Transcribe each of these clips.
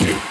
you.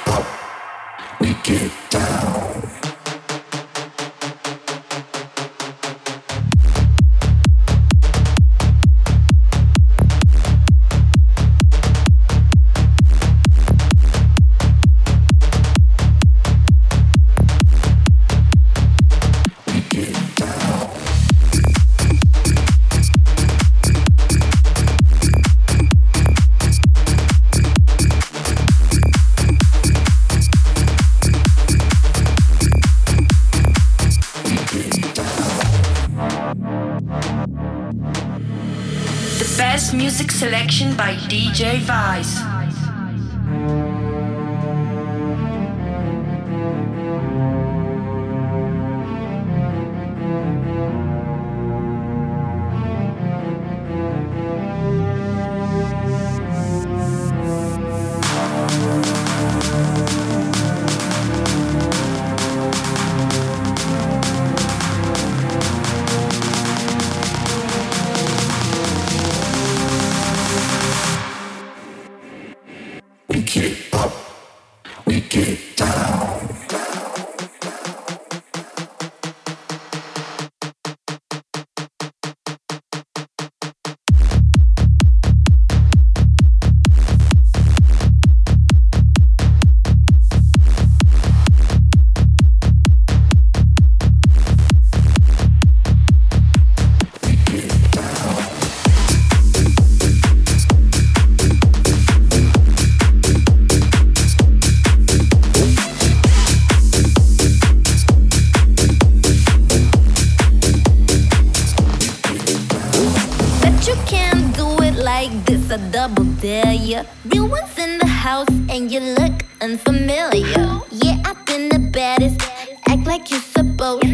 double dare, you. Real ones in the house, and you look unfamiliar. Yeah, I've been the baddest. Act like you're supposed.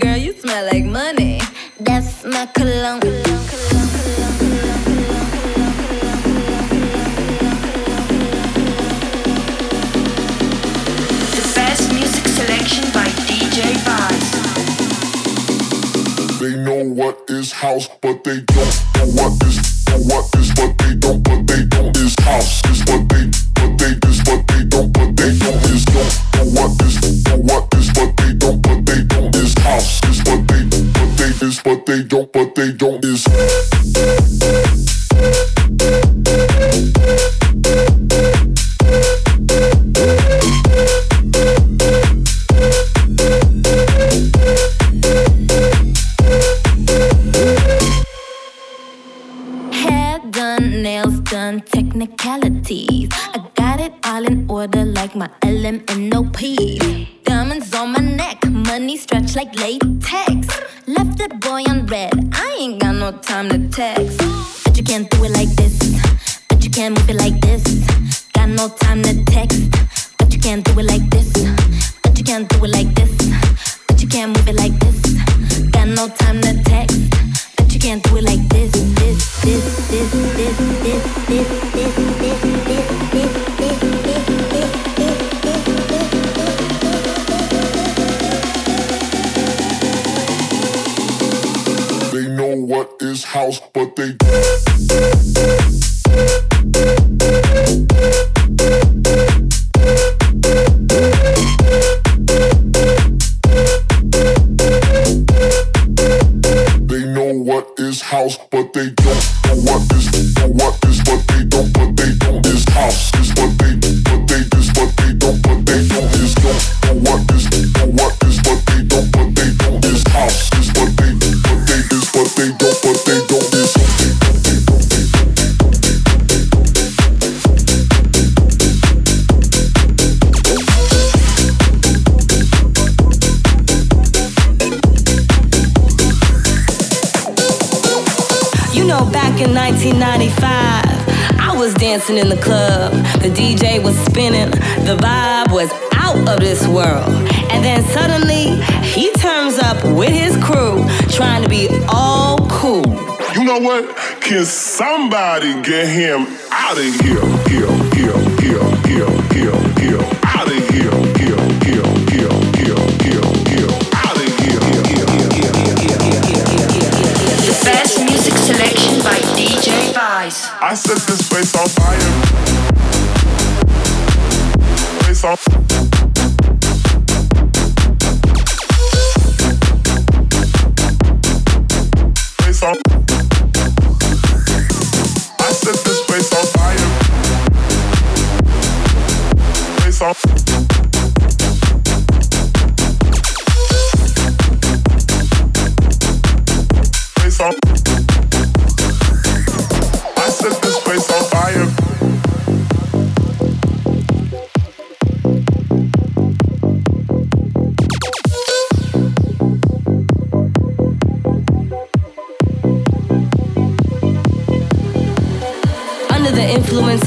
Girl, you smell like money. That's my cologne. The best music selection by DJ WAJS. They know what is house, but they don't know what is what is what they don't, what they don't is house is what they, what they. Do. house, but they.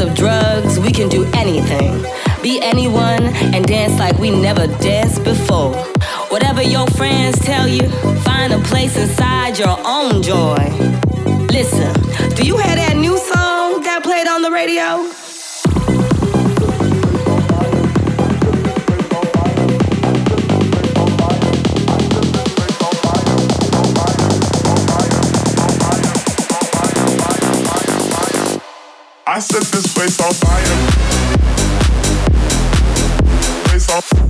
of drugs, we can do anything. Be anyone and dance like we never danced before. Whatever your friends tell you, find a place inside your own joy. Listen, do you hear that new song that played on the radio? set this place on fire. Place on fire.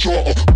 jaw.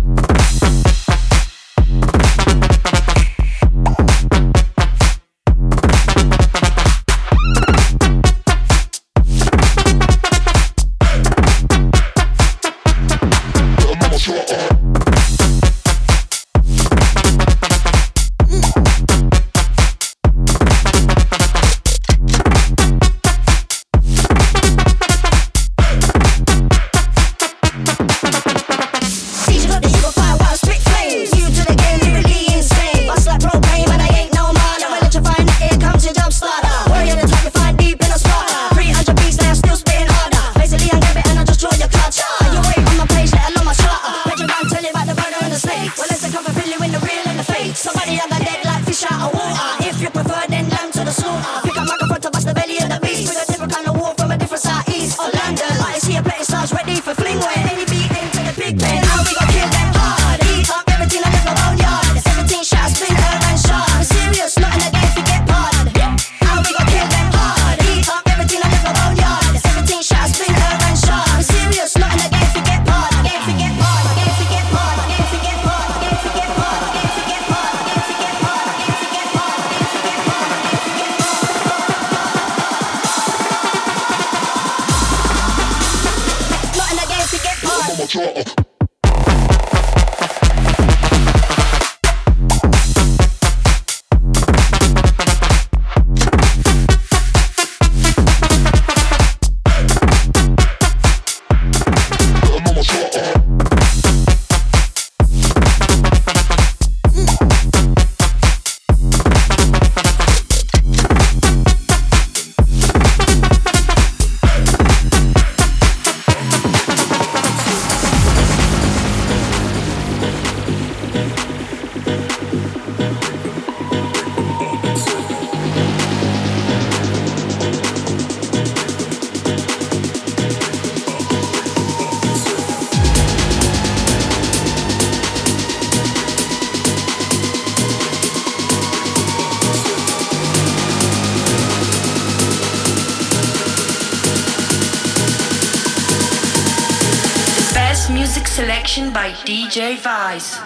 DJ WAJS.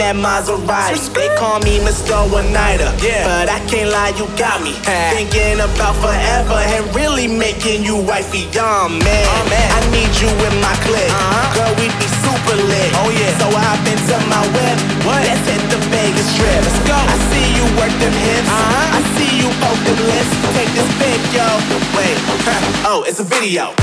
That Maserati. They call me Mr. One Nighter, yeah. but I can't lie, you got me thinking about forever and really making you wifey. Oh man, oh, man. I need you in my clique, uh-huh. girl. We be super lit. Oh yeah, so I hop into my whip. What? Let's hit the Vegas trip. Let's go. I see you work them hips. Uh-huh. I see you poke them lips. Take this pic, yo. Wait, oh, it's a video.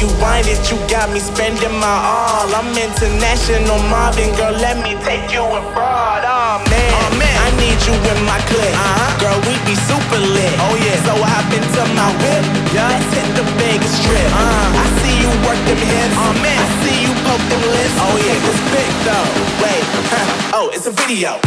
You wind it, you got me spending my all. I'm international Marvin, girl. Let me take you abroad. Oh man, oh, man. I need you in my clique. Uh-huh. Girl, we be super lit. Oh yeah. So hop into my whip. Yeah. Let's hit the Vegas trip. Uh-huh. I see you work them hips. Oh man. I see you poke them lips. Oh yeah. This big though. Wait. oh, it's a video.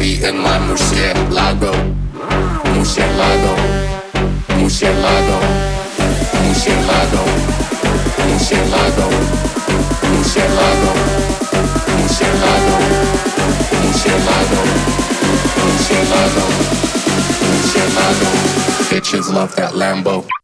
Риэма Murcielago Murcielago Murcielago Murcielago Murcielago Murcielago Murcielago Murcielago Murcielago Murcielago Bitches love that Lambo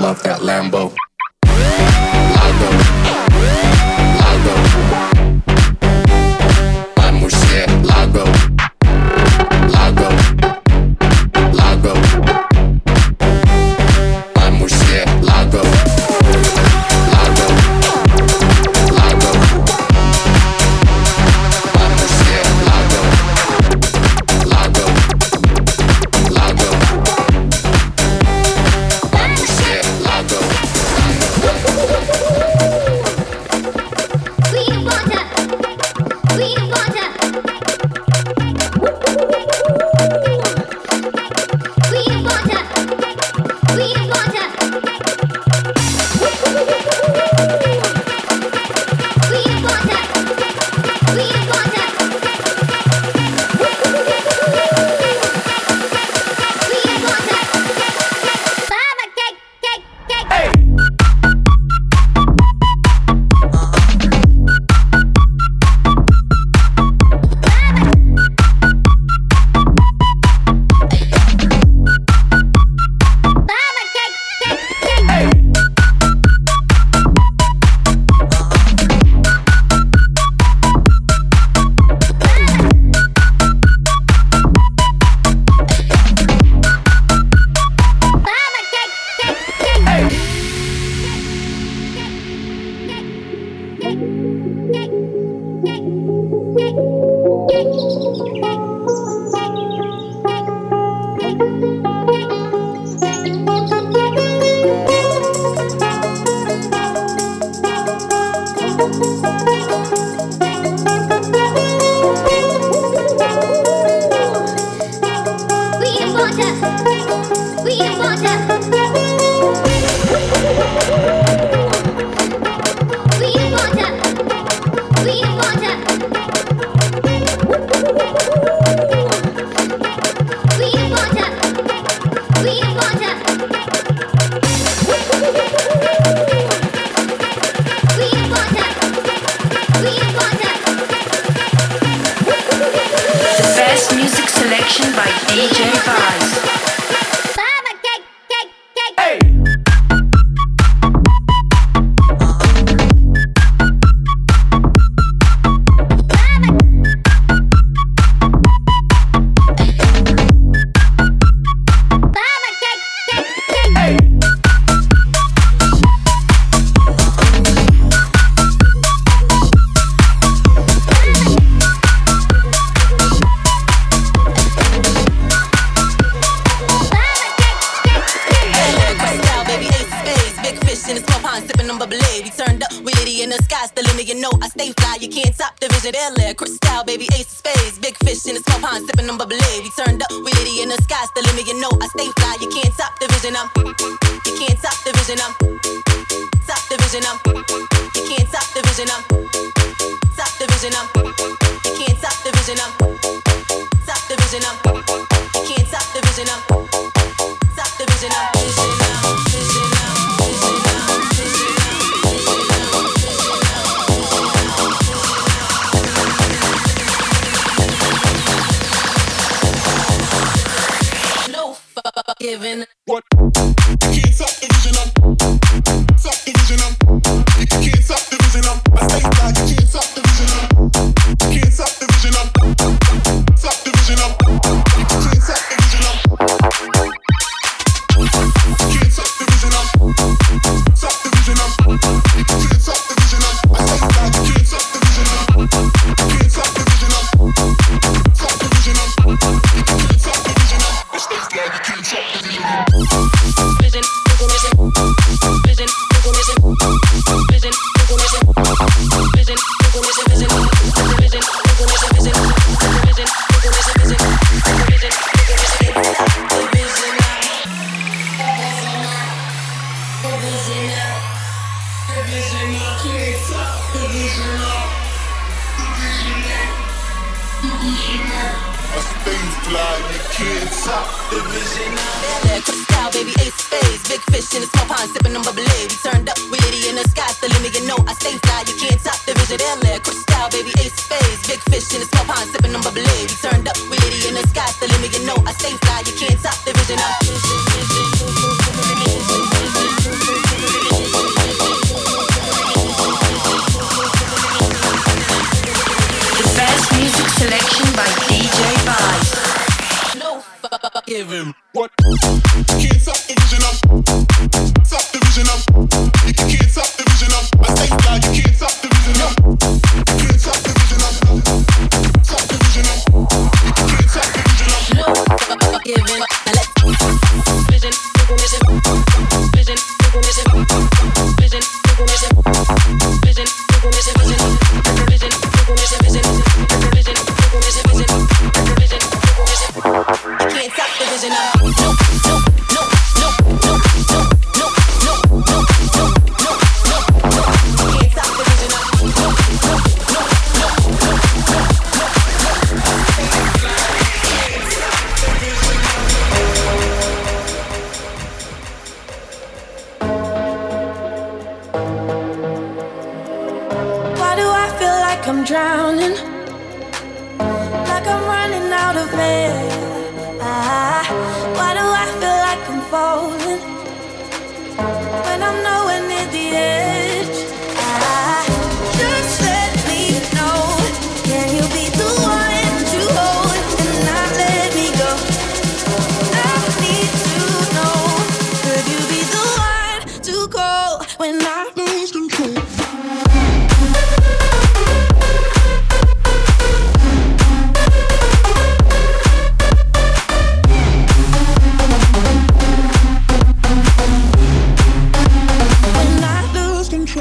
love that Lambo. in the sky, still in the you know I stay fly. You can't top the vision, L.A. Crystal, baby, ace of spades. Big fish in a small pond, sipping on bubble We turned up, we litty in the sky, still in the you know I stay fly. You can't top the vision, I'm. You can't top the vision, I'm. Top the vision, I'm. You can't top the vision, I'm. Top the vision, I'm. You can't top the vision, I'm. Top the vision, I'm. giving. What? Can't stop the vision. I'm fish in the small pond, sipping on bubbly. We turned up, we in the sky, still in the you know I stay fly. You can't stop the vision, air there, crystal baby, ace spades. Big fish in the small pond, sipping on bubbly. We turned up, we in the sky, still in the you know I stay fly. You can't stop the vision, The best music selection by DJ WAJS. No fuck give him what? Can't stop the vision,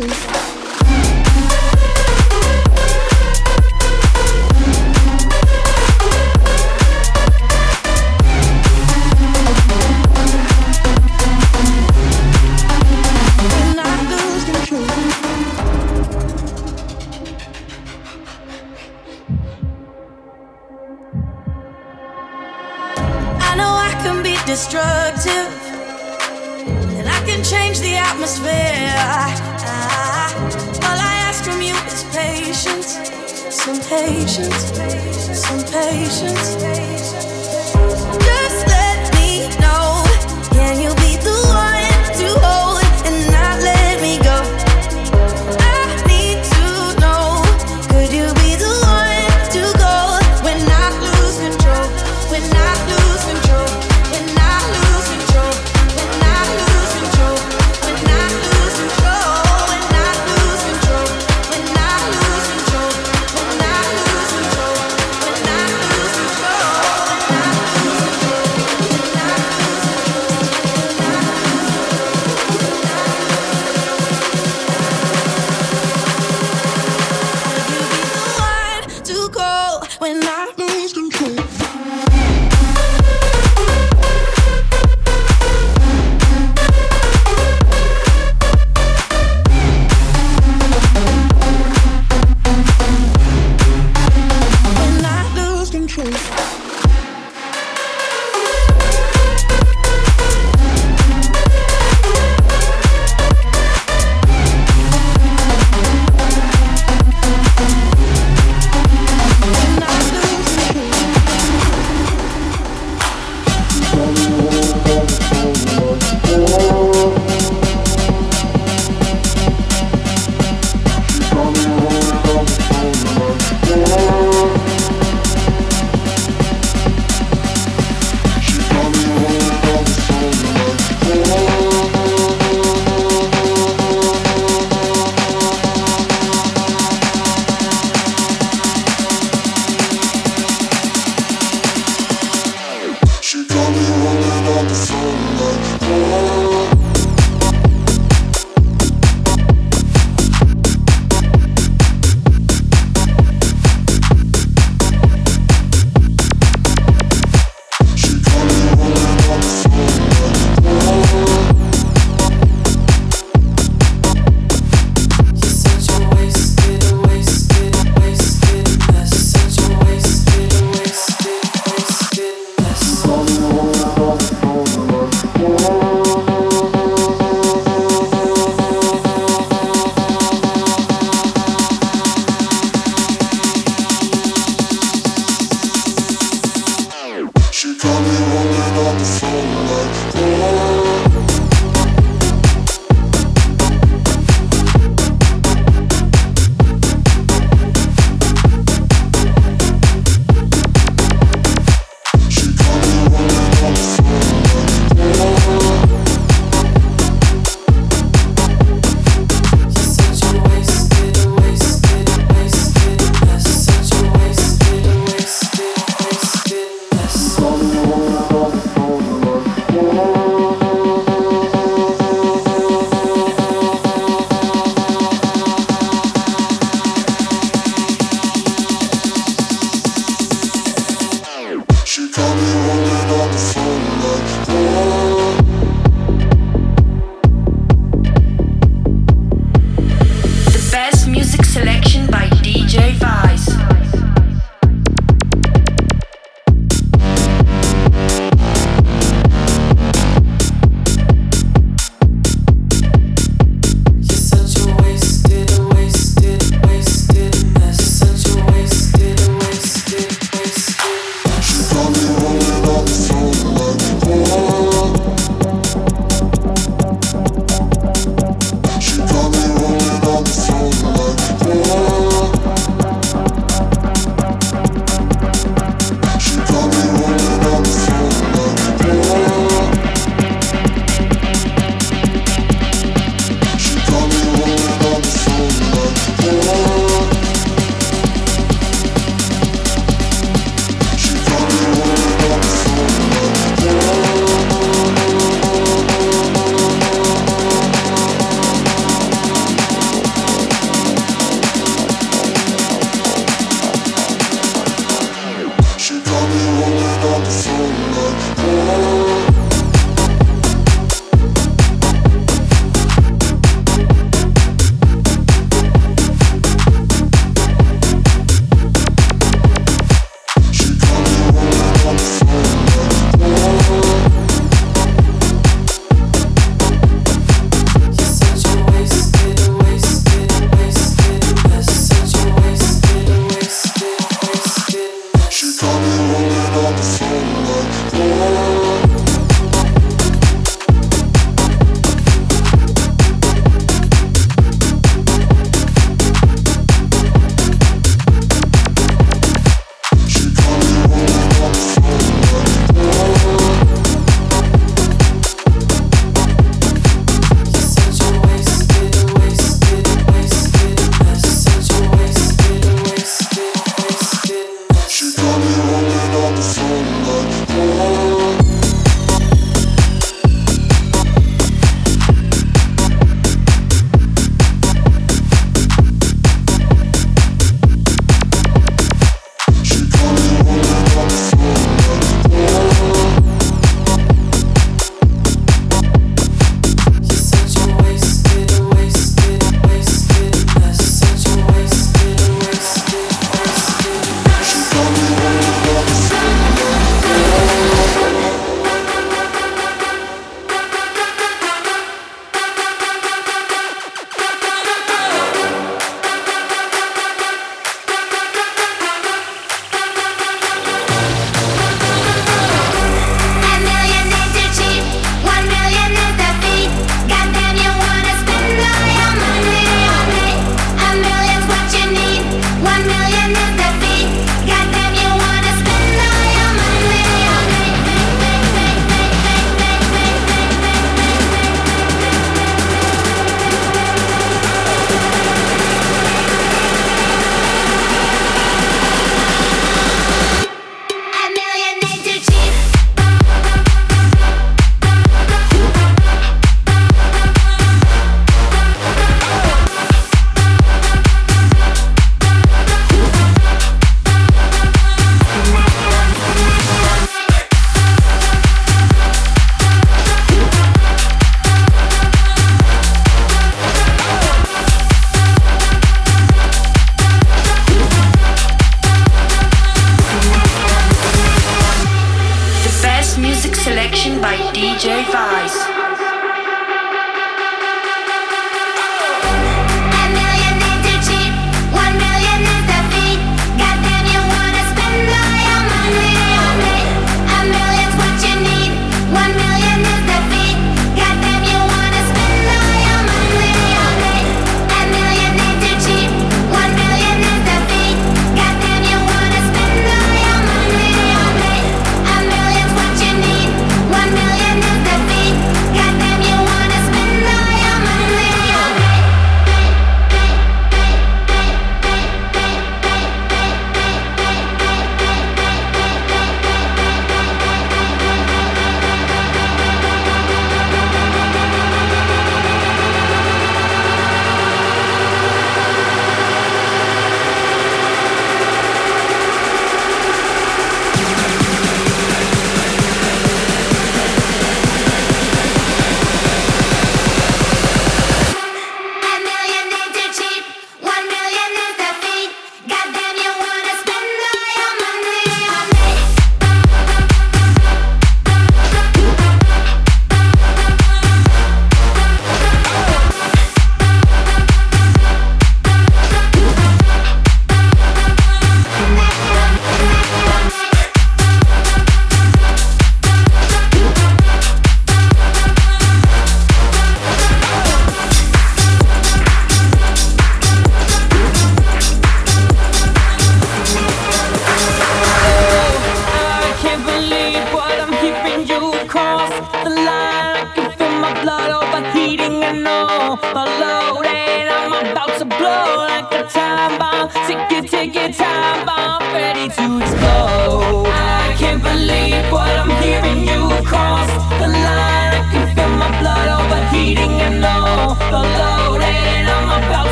please.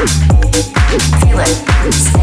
Feel it.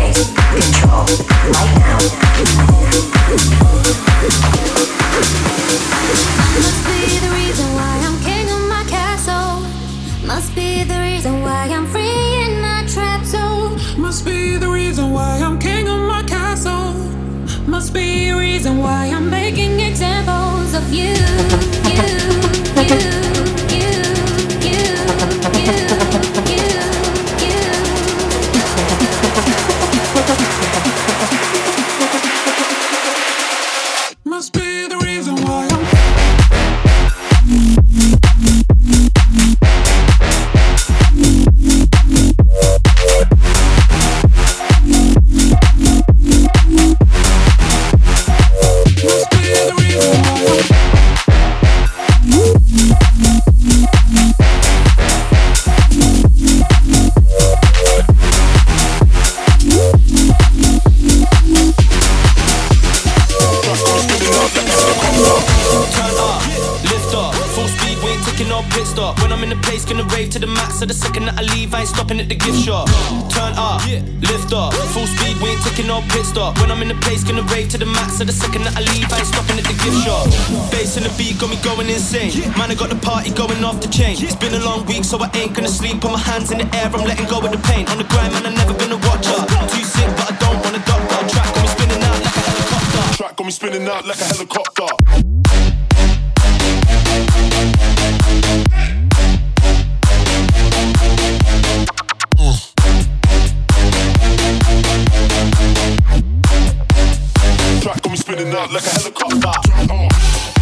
hands in the air, I'm letting go with the pain. On the grind, man, I've never been a watcher. Too sick, but I don't want a doctor. Track got me spinning out like a helicopter. Track got me spinning out like a helicopter. Track got me spinning out like a helicopter.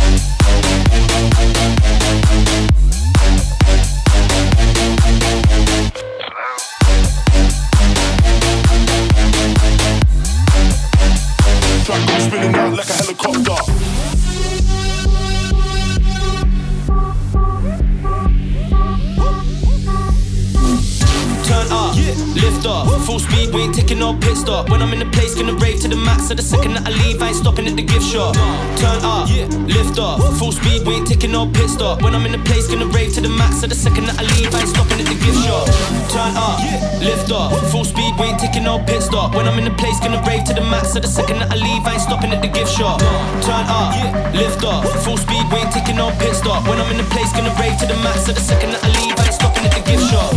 So the second that I leave, I ain't stopping at the gift shop. Turn up, lift off. Full speed, we ain't taking no pit stop. When I'm in the place, gonna rave to the max. So the second that I leave, I ain't stopping at the gift shop. Turn up, lift off. Full speed, we ain't taking no pit stop. When I'm in the place, gonna rave to the max. So the second that I leave, I ain't stopping at the gift shop. Turn up, lift off. Full speed, we ain't taking no pit stop. When I'm in the place, gonna rave to the max. So the second that I leave, I ain't stopping at the gift shop.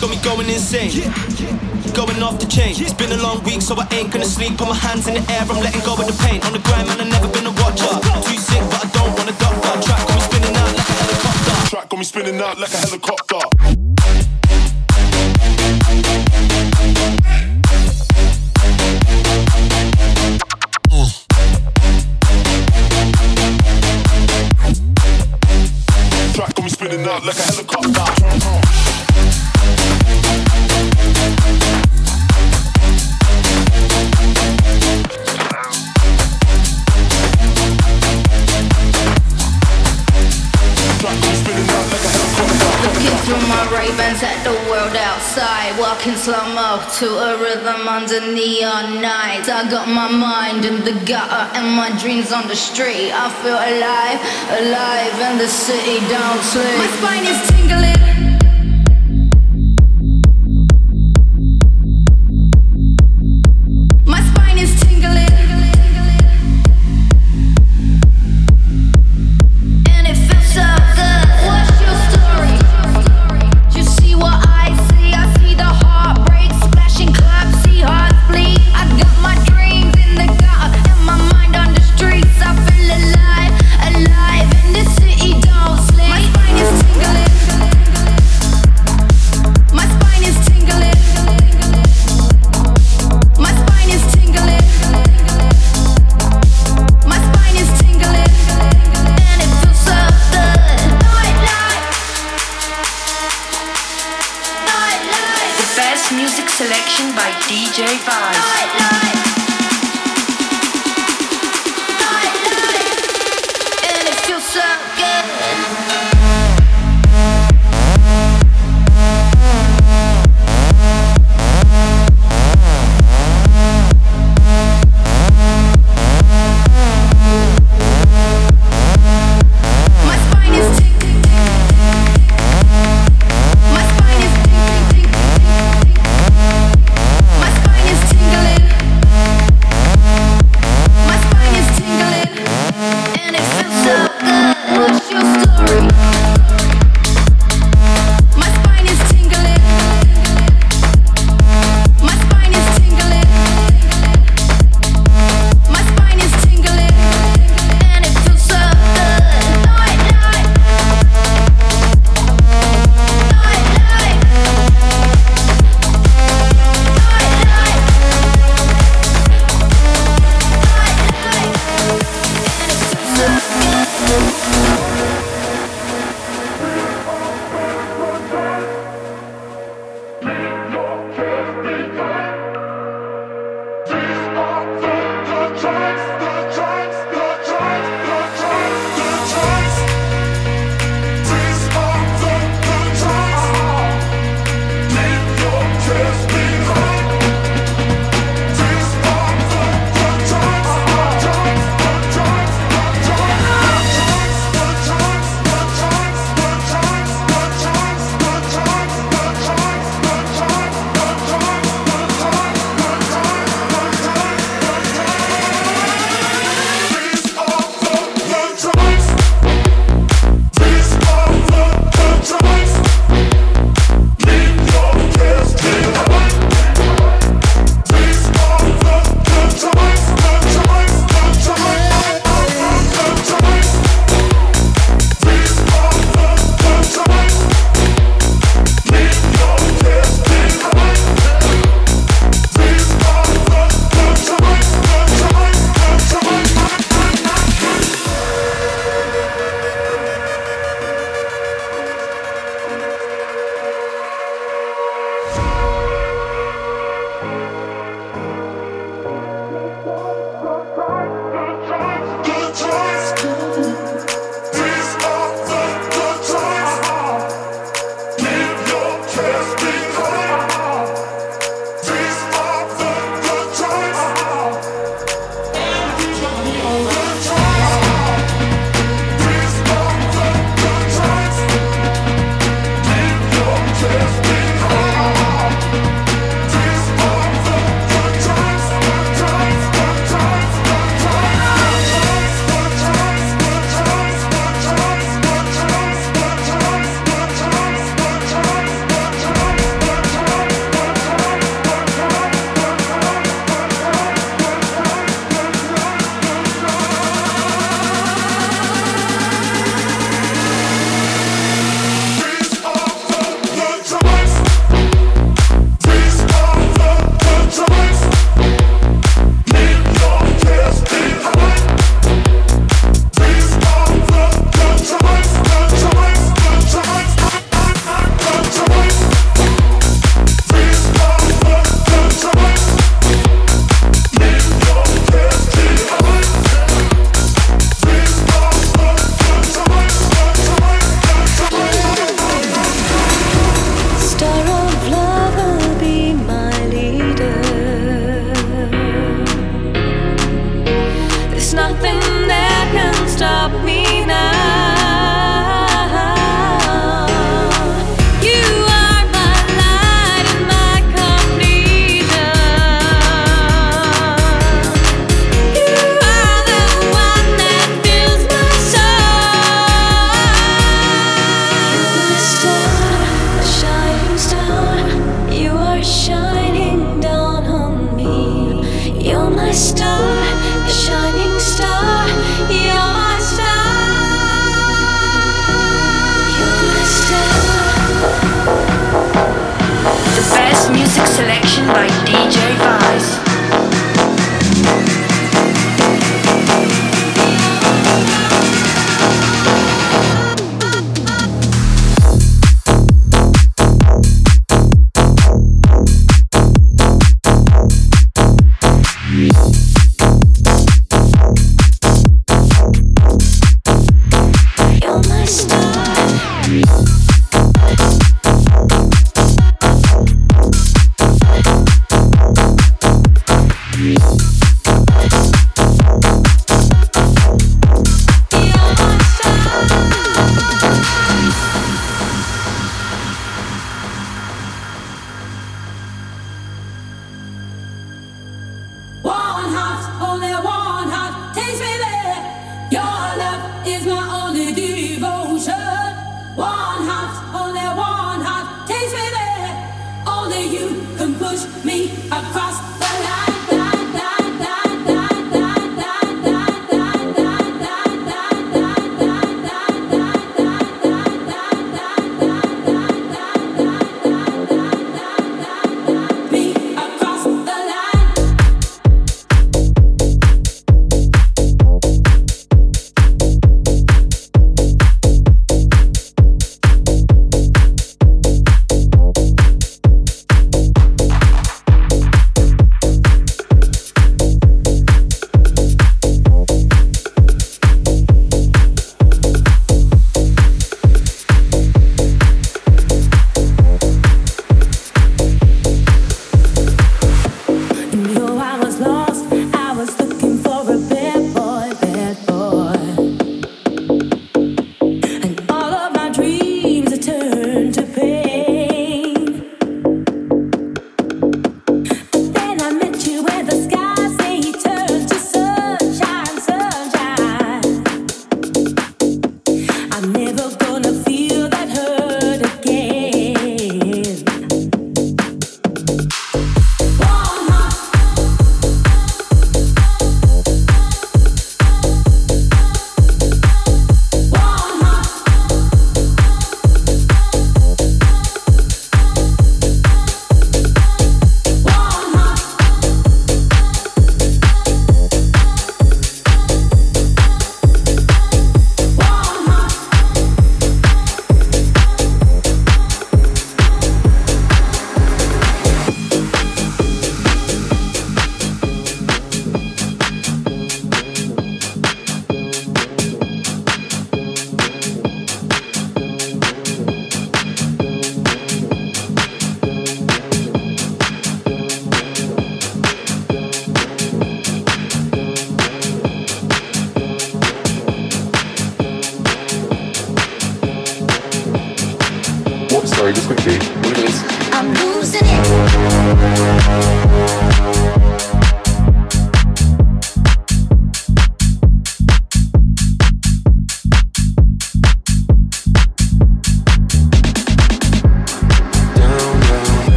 Got me going insane. Going off the chain. It's been a long week, so I ain't gonna sleep. Put my hands in the air, I'm letting go of the pain. On the grind, man, I've never been a watcher. Too sick, but I don't want a doctor. Track got me spinning out like a helicopter. Track got me spinning out like a helicopter. Track got me spinning out like a helicopter. Outside Walking slow-mo to a rhythm under neon nights. I got my mind in the gutter and my dreams on the street. I feel alive, alive and the city don't sleep. My spine is tingling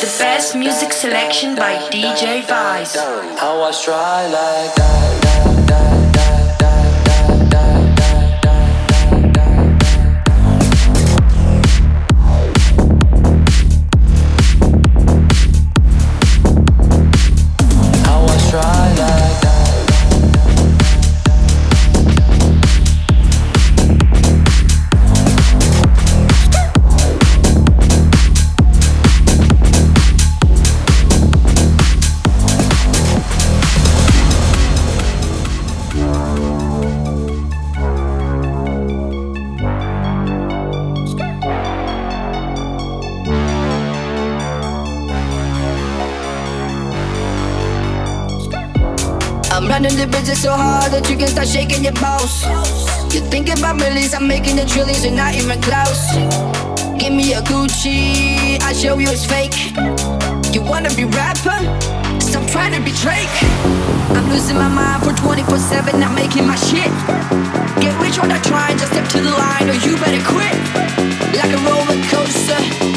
The best music selection by DJ WAJS. How I try like that. Business so hard that you can start shaking your balls. You think about millions, I'm making the trillions, you're not even close. Give me a Gucci, I show you it's fake. You wanna be rapper? Stop trying to be Drake. I'm losing my mind for 24 7, not making my shit. Get rich or not trying, just step to the line, or you better quit. Like a roller coaster,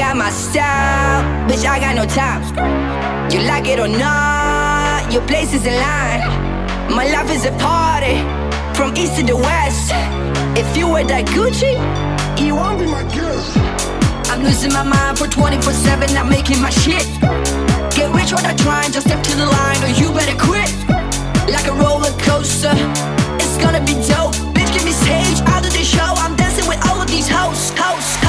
out my style? Bitch, I got no time. You like it or not? Your place is in line. My life is a party, from east to the west. If you wear that Gucci, you won't be my guest. I'm losing my mind for 24 7, not making my shit. Get rich or not trying, just step to the line, or you better quit. Like a roller coaster, it's gonna be dope. Bitch, give me stage, out of the show. I'm dancing with all of these hoes, hoes,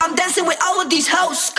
I'm dancing with all of these hoes.